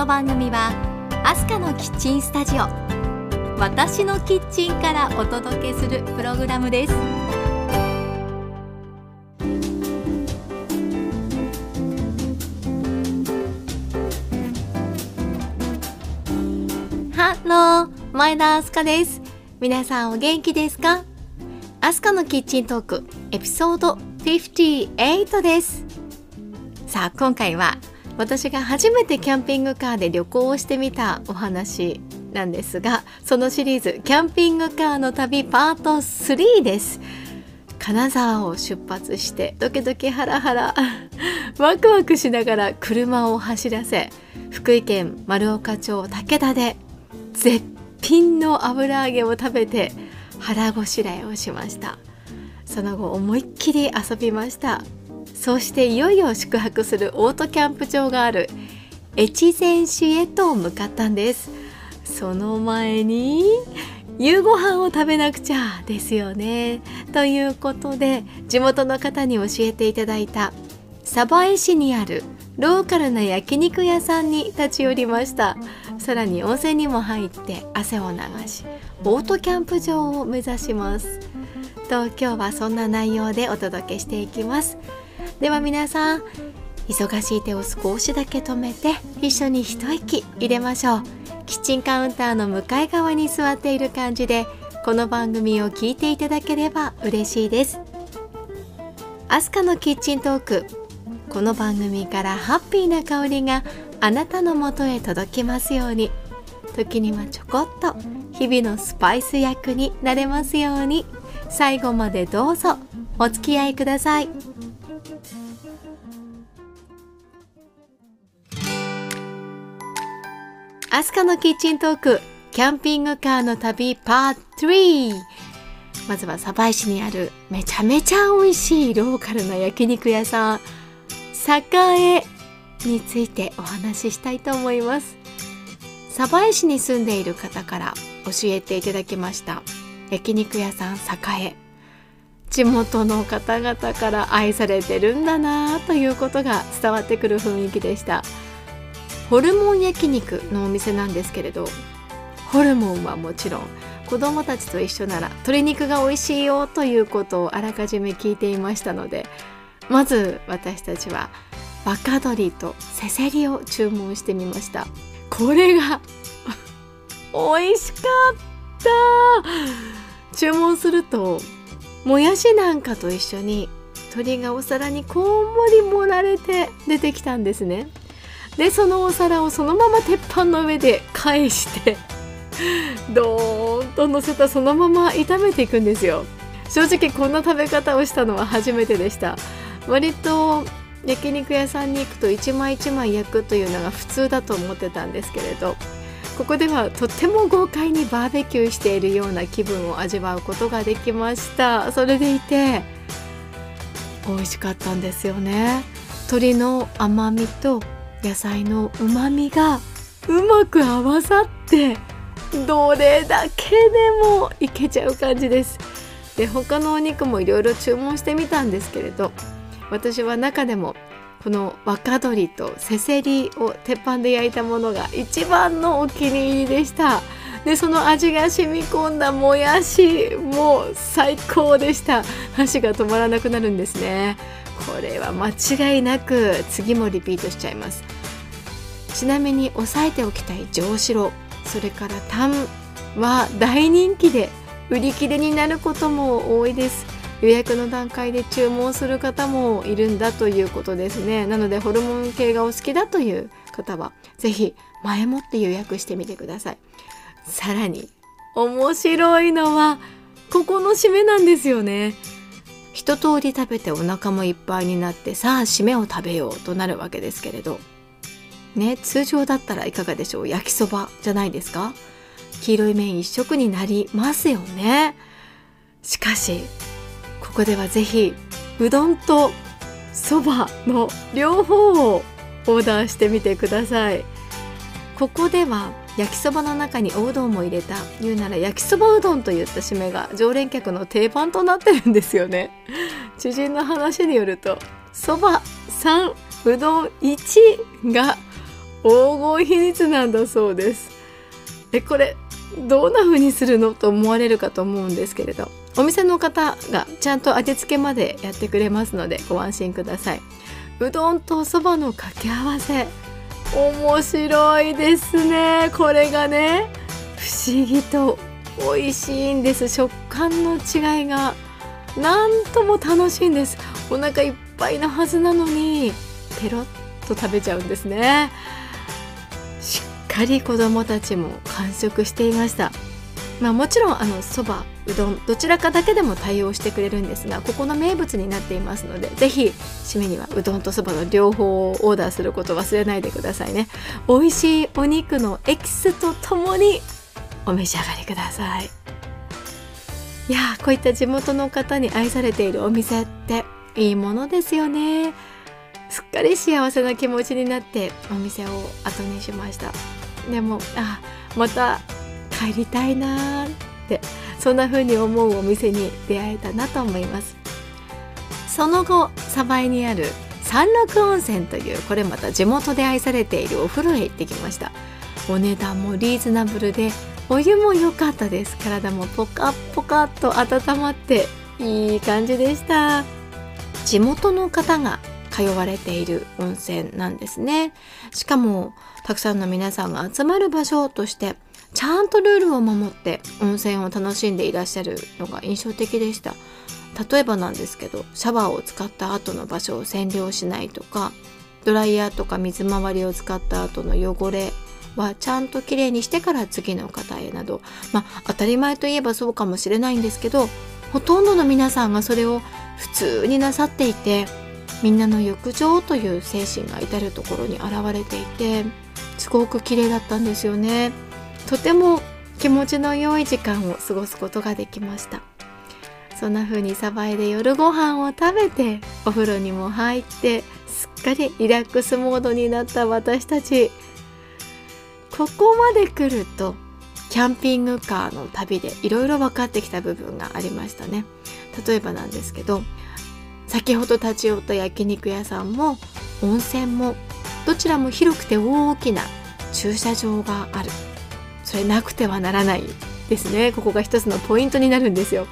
この番組はアスカのキッチンスタジオ私のキッチンからお届けするプログラムです。ハロー前田アスカです。皆さんお元気ですか？アスカのキッチントークエピソード58です。さあ今回は私が初めてキャンピングカーで旅行をしてみたお話なんですがそのシリーズキャンピングカーの旅パート3です。金沢を出発してドキドキハラハラ ワクワクしながら車を走らせ福井県丸岡町武田で絶品の油揚げを食べて腹ごしらえをしました。その後思いっきり遊びました。そしていよいよ宿泊するオートキャンプ場がある越前市へと向かったんです。その前に夕ご飯を食べなくちゃですよね。ということで地元の方に教えていただいた鯖江市にあるローカルな焼肉屋さんに立ち寄りました。さらに温泉にも入って汗を流しオートキャンプ場を目指します。と今日はそんな内容でお届けしていきます。では皆さん忙しい手を少しだけ止めて一緒に一息入れましょう。キッチンカウンターの向かい側に座っている感じでこの番組を聞いていただければ嬉しいです。アスカのキッチントークこの番組からハッピーな香りがあなたのもとへ届きますように。時にはちょこっと日々のスパイス役になれますように。最後までどうぞお付き合いください。アスカのキッチントークキャンピングカーの旅パート3まずは鯖江市にあるめちゃめちゃ美味しいローカルな焼肉屋さん栄についてお話ししたいと思います。鯖江市に住んでいる方から教えていただきました。焼肉屋さん栄地元の方々から愛されてるんだなということが伝わってくる雰囲気でした。ホルモン焼肉のお店なんですけれどホルモンはもちろん子供たちと一緒なら鶏肉が美味しいよということをあらかじめ聞いていましたのでまず私たちは若鶏とせせりを注文してみました。これが 美味しかった。注文するともやしなんかと一緒に鶏がお皿にこんもり盛られて出てきたんですね。でそのお皿をそのまま鉄板の上で返して ドーンと乗せたそのまま炒めていくんですよ。正直こんな食べ方をしたのは初めてでした。割と焼肉屋さんに行くと一枚一枚焼くというのが普通だと思ってたんですけれど。ここではとっても豪快にバーベキューしているような気分を味わうことができました。それでいて美味しかったんですよね。鶏の甘みと野菜のうまみがうまく合わさってどれだけでもいけちゃう感じです。で他のお肉もいろいろ注文してみたんですけれど私は中でもこの若鶏とせせりを鉄板で焼いたものが一番のお気に入りでした。でその味が染み込んだもやしもう最高でした。箸が止まらなくなるんですね。これは間違いなく次もリピートしちゃいます。ちなみに押さえておきたい上白それからタンは大人気で売り切れになることも多いです。予約の段階で注文する方もいるんだということですね。なのでホルモン系がお好きだという方は是非前もって予約してみてください。さらに面白いのはここの締めなんですよね。一通り食べてお腹もいっぱいになってさあ締めを食べようとなるわけですけれど。ね通常だったらいかがでしょう？焼きそばじゃないですか？黄色い麺一色になりますよね。しかしここではぜひうどんとそばの両方をオーダーしてみてください。ここでは焼きそばの中におうどんも入れた。言うなら焼きそばうどんといった締めが常連客の定番となってるんですよね。知人の話によるとそば3うどん1が黄金比率なんだそうです。えこれどんな風にするのと思われるかと思うんですけれど。お店の方がちゃんと味付けまでやってくれますのでご安心ください。うどんとそばの掛け合わせ。面白いですね。これがね不思議と美味しいんです。食感の違いがなんとも楽しいんです。お腹いっぱいなはずなのにペロッと食べちゃうんですね。しっかり子供たちも完食していました。まあもちろんあのそばうどんどちらかだけでも対応してくれるんですがここの名物になっていますので是非締めにはうどんとそばの両方をオーダーすること忘れないでくださいね。美味しいお肉のエキスとともにお召し上がりください。いやこういった地元の方に愛されているお店っていいものですよね。すっかり幸せな気持ちになってお店を後にしました。でもあまた帰りたいなってそんな風に思うお店に出会えたなと思います。その後鯖江にある三六温泉というこれまた地元で愛されているお風呂へ行ってきました。お値段もリーズナブルでお湯も良かったです。体もポカポカと温まっていい感じでした。地元の方が通われている温泉なんですね。しかもたくさんの皆さんが集まる場所としてちゃんとルールを守って温泉を楽しんでいらっしゃるのが印象的でした。例えばなんですけどシャワーを使った後の場所を占領しないとかドライヤーとか水回りを使った後の汚れはちゃんときれいにしてから次の方へなどまあ当たり前といえばそうかもしれないんですけどほとんどの皆さんがそれを普通になさっていてみんなの浴場という精神が至る所に現れていてすごく綺麗だったんですよね。とても気持ちの良い時間を過ごすことができました。そんな風にサバイで夜ご飯を食べてお風呂にも入ってすっかりリラックスモードになった私たち。ここまで来るとキャンピングカーの旅でいろいろ分かってきた部分がありましたね。例えばなんですけど先ほど立ち寄った焼肉屋さんも温泉もどちらも広くて大きな駐車場がある。それなくてはならないですね。ここが一つのポイントになるんですよ。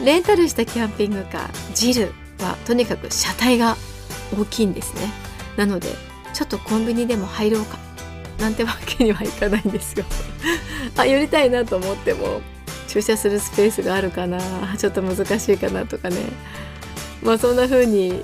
レンタルしたキャンピングカージルはとにかく車体が大きいんですね。なのでちょっとコンビニでも入ろうかなんてわけにはいかないんですよ。あ寄りたいなと思っても駐車するスペースがあるかなちょっと難しいかなとかね。まあそんな風に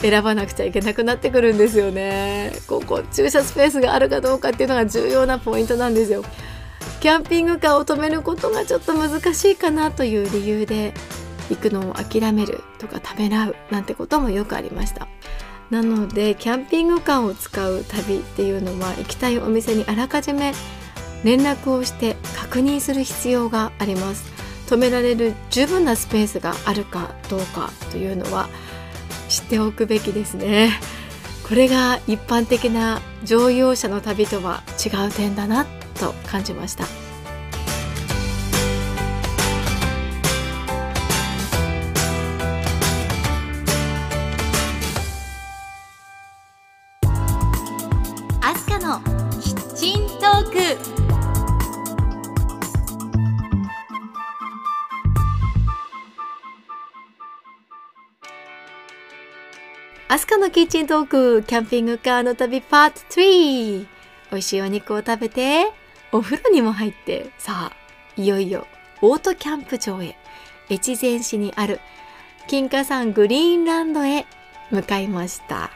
選ばなくちゃいけなくなってくるんですよね。ここ駐車スペースがあるかどうかっていうのが重要なポイントなんですよ。キャンピングカーを止めることがちょっと難しいかなという理由で行くのを諦めるとかためらうなんてこともよくありました。なのでキャンピングカーを使う旅っていうのは行きたいお店にあらかじめ連絡をして確認する必要があります。止められる十分なスペースがあるかどうかというのは知っておくべきですね。これが一般的な乗用車の旅とは違う点だなと感じました。アスカのキッチントーク。キャンピングカーの旅パート3美味しいお肉を食べて。お風呂にも入ってさあいよいよオートキャンプ場へ越前市にある金華山グリーンランドへ向かいました。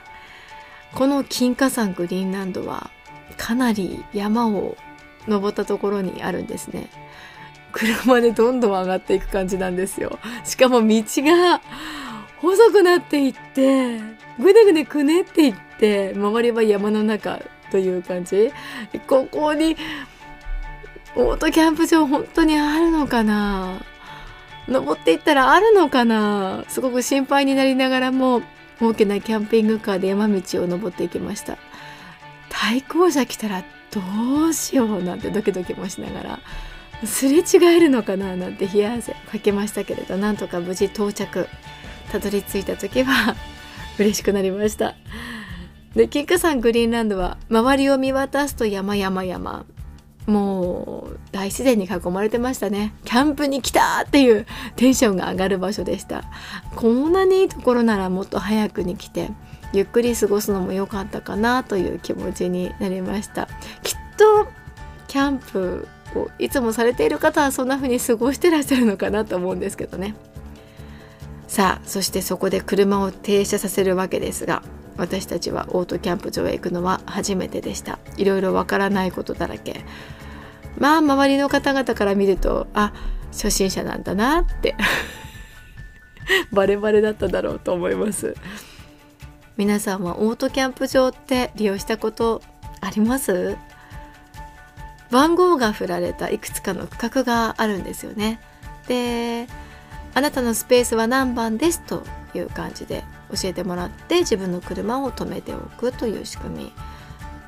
この金華山グリーンランドはかなり山を登ったところにあるんですね。車でどんどん上がっていく感じなんですよ。しかも道が細くなっていってぐねぐねくねっていって周りは山の中という感じ。ここにオートキャンプ場本当にあるのかな？登っていったらあるのかな？すごく心配になりながらも大きなキャンピングカーで山道を登っていきました。対向車来たらどうしようなんてドキドキもしながらすれ違えるのかな？なんて冷や汗かけましたけれどなんとか無事到着たどり着いた時は嬉しくなりました。で金華山グリーンランドは周りを見渡すと山山山。もう大自然に囲まれてましたね。キャンプに来たっていうテンションが上がる場所でした。こんなにいいところならもっと早くに来てゆっくり過ごすのも良かったかなという気持ちになりました。きっとキャンプをいつもされている方はそんな風に過ごしてらっしゃるのかなと思うんですけどね。さあそしてそこで車を停車させるわけですが私たちはオートキャンプ場へ行くのは初めてでした。いろいろわからないことだらけ。まあ周りの方々から見るとあ初心者なんだなって。バレバレだっただろうと思います。皆さんはオートキャンプ場って利用したことあります？番号が振られたいくつかの区画があるんですよね。であなたのスペースは何番ですという感じで教えてもらって自分の車を止めておくという仕組み。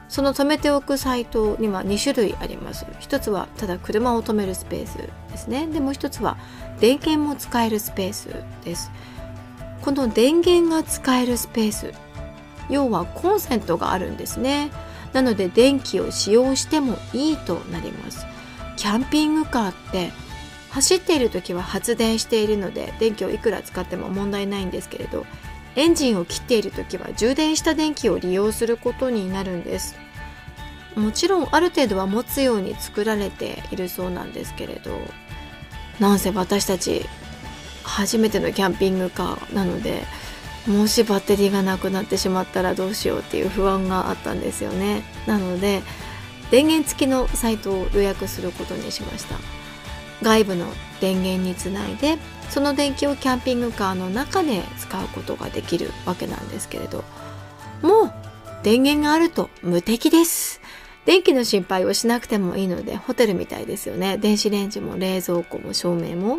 その止めておくサイトには2種類あります。一つはただ車を止めるスペースですね。でもう一つは電源も使えるスペースです。この電源が使えるスペース要はコンセントがあるんですね。なので電気を使用してもいいとなります。キャンピングカーって走っている時は発電しているので電気をいくら使っても問題ないんですけれどエンジンを切っている時は充電した電気を利用することになるんです。もちろんある程度は持つように作られているそうなんですけれどなんせ私たち初めてのキャンピングカーなのでもしバッテリーがなくなってしまったらどうしようっていう不安があったんですよね。なので電源付きのサイトを予約することにしました。外部の電源につないでその電気をキャンピングカーの中で使うことができるわけなんですけれど。もう電源があると無敵です。電気の心配をしなくてもいいのでホテルみたいですよね。電子レンジも冷蔵庫も照明も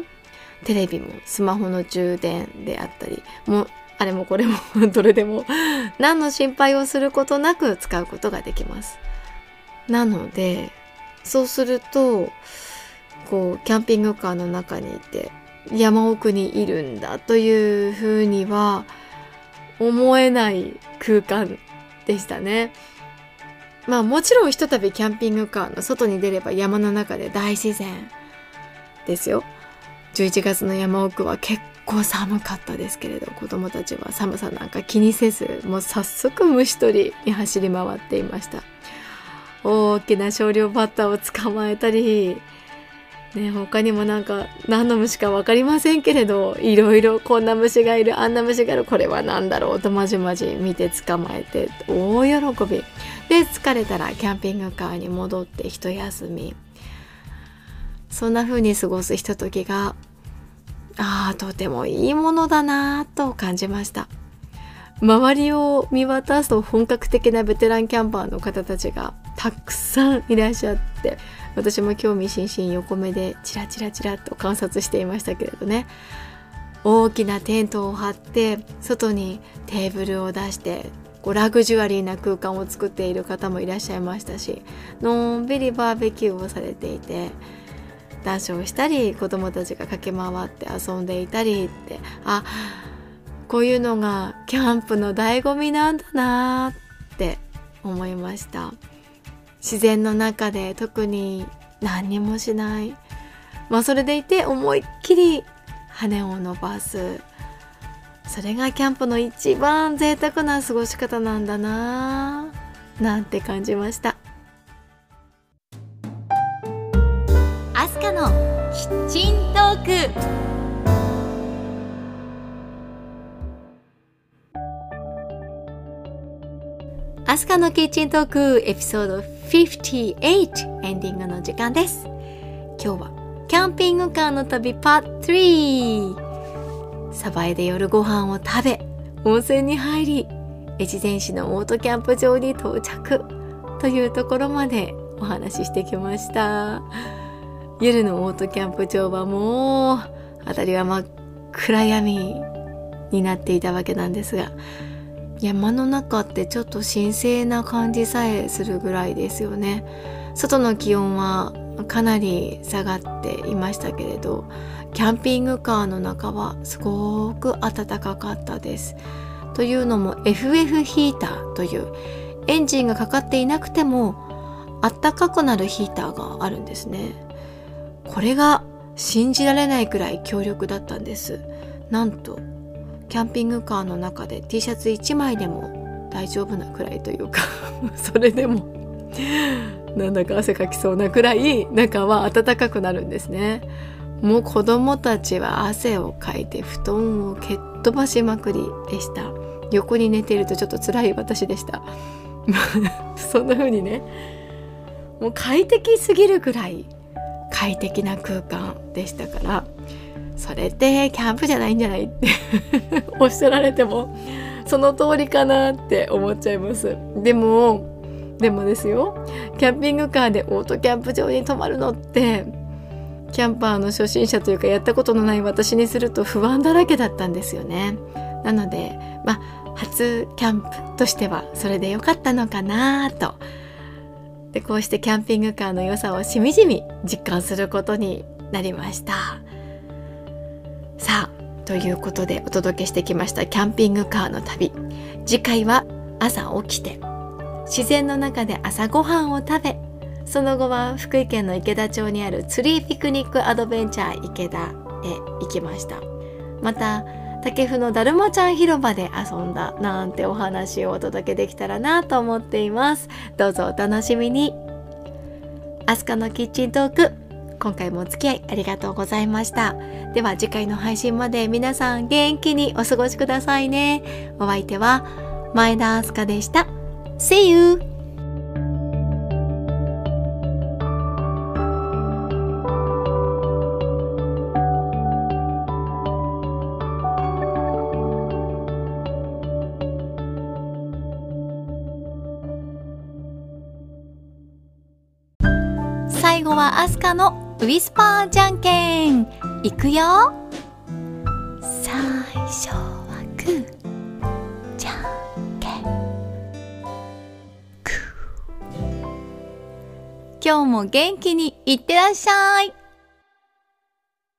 テレビもスマホの充電であったりもうあれもこれも どれでも何の心配をすることなく使うことができます。なのでそうするとこうキャンピングカーの中にいて山奥にいるんだというふうには思えない空間でしたね。まあもちろんひとたびキャンピングカーの外に出れば山の中で大自然ですよ。11月の山奥は結構寒かったですけれど子供たちは寒さなんか気にせずもう早速虫取りに走り回っていました。大きな少量バッターを捕まえたりね、他にもなんか何の虫か分かりませんけれどいろいろこんな虫がいるあんな虫がいるこれは何だろうとまじまじ見て捕まえて大喜び。で疲れたらキャンピングカーに戻って一休み。そんな風に過ごすひとときがああとてもいいものだなと感じました。周りを見渡すと本格的なベテランキャンパーの方たちがたくさんいらっしゃって私も興味津々横目でチラチラチラと観察していましたけれどね大きなテントを張って外にテーブルを出してこうラグジュアリーな空間を作っている方もいらっしゃいましたしのんびりバーベキューをされていて談笑したり子供たちが駆け回って遊んでいたりってあこういうのがキャンプの醍醐味なんだなって思いました。自然の中で特に何にもしない。まあそれでいて思いっきり羽を伸ばす。それがキャンプの一番贅沢な過ごし方なんだななんて感じました。アスカのキッチントーク。アスカのキッチントークエピソード58エンディングの時間です。今日はキャンピングカーの旅パー3サバエで夜ご飯を食べ温泉に入り越前市のオートキャンプ場に到着というところまでお話ししてきました。夜のオートキャンプ場はもう辺りは真っ暗闇になっていたわけなんですが山の中ってちょっと神聖な感じさえするぐらいですよね。外の気温はかなり下がっていましたけれどキャンピングカーの中はすごく暖かかったです。というのも FF ヒーターというエンジンがかかっていなくてもあったかくなるヒーターがあるんですね。これが信じられないくらい強力だったんです。なんとキャンピングカーの中で T シャツ1枚でも大丈夫なくらいというか それでもなんだか汗かきそうなくらい中は暖かくなるんですね。もう子供たちは汗をかいて布団を蹴っ飛ばしまくりでした。横に寝ているとちょっと辛い私でした。そんな風にねもう快適すぎるくらい快適な空間でしたからそれってキャンプじゃないんじゃないって おっしゃられてもその通りかなって思っちゃいます。でもでもですよ。キャンピングカーでオートキャンプ場に泊まるのってキャンパーの初心者というかやったことのない私にすると不安だらけだったんですよね。なのでまあ初キャンプとしてはそれで良かったのかなと。でこうしてキャンピングカーの良さをしみじみ実感することになりました。さあということでお届けしてきましたキャンピングカーの旅。次回は朝起きて自然の中で朝ごはんを食べその後は福井県の池田町にあるツリーピクニックアドベンチャー池田へ行きました。また竹府のだるまちゃん広場で遊んだなんてお話をお届けできたらなと思っています。どうぞお楽しみに。アスカのキッチントーク。今回もお付き合いありがとうございました。では次回の配信まで皆さん元気にお過ごしくださいね。お相手は前田明日香でした。See you! ウィスパーじゃんけん。いくよ。最初はグー。じゃんけん。グー。今日も元気にいってらっしゃい。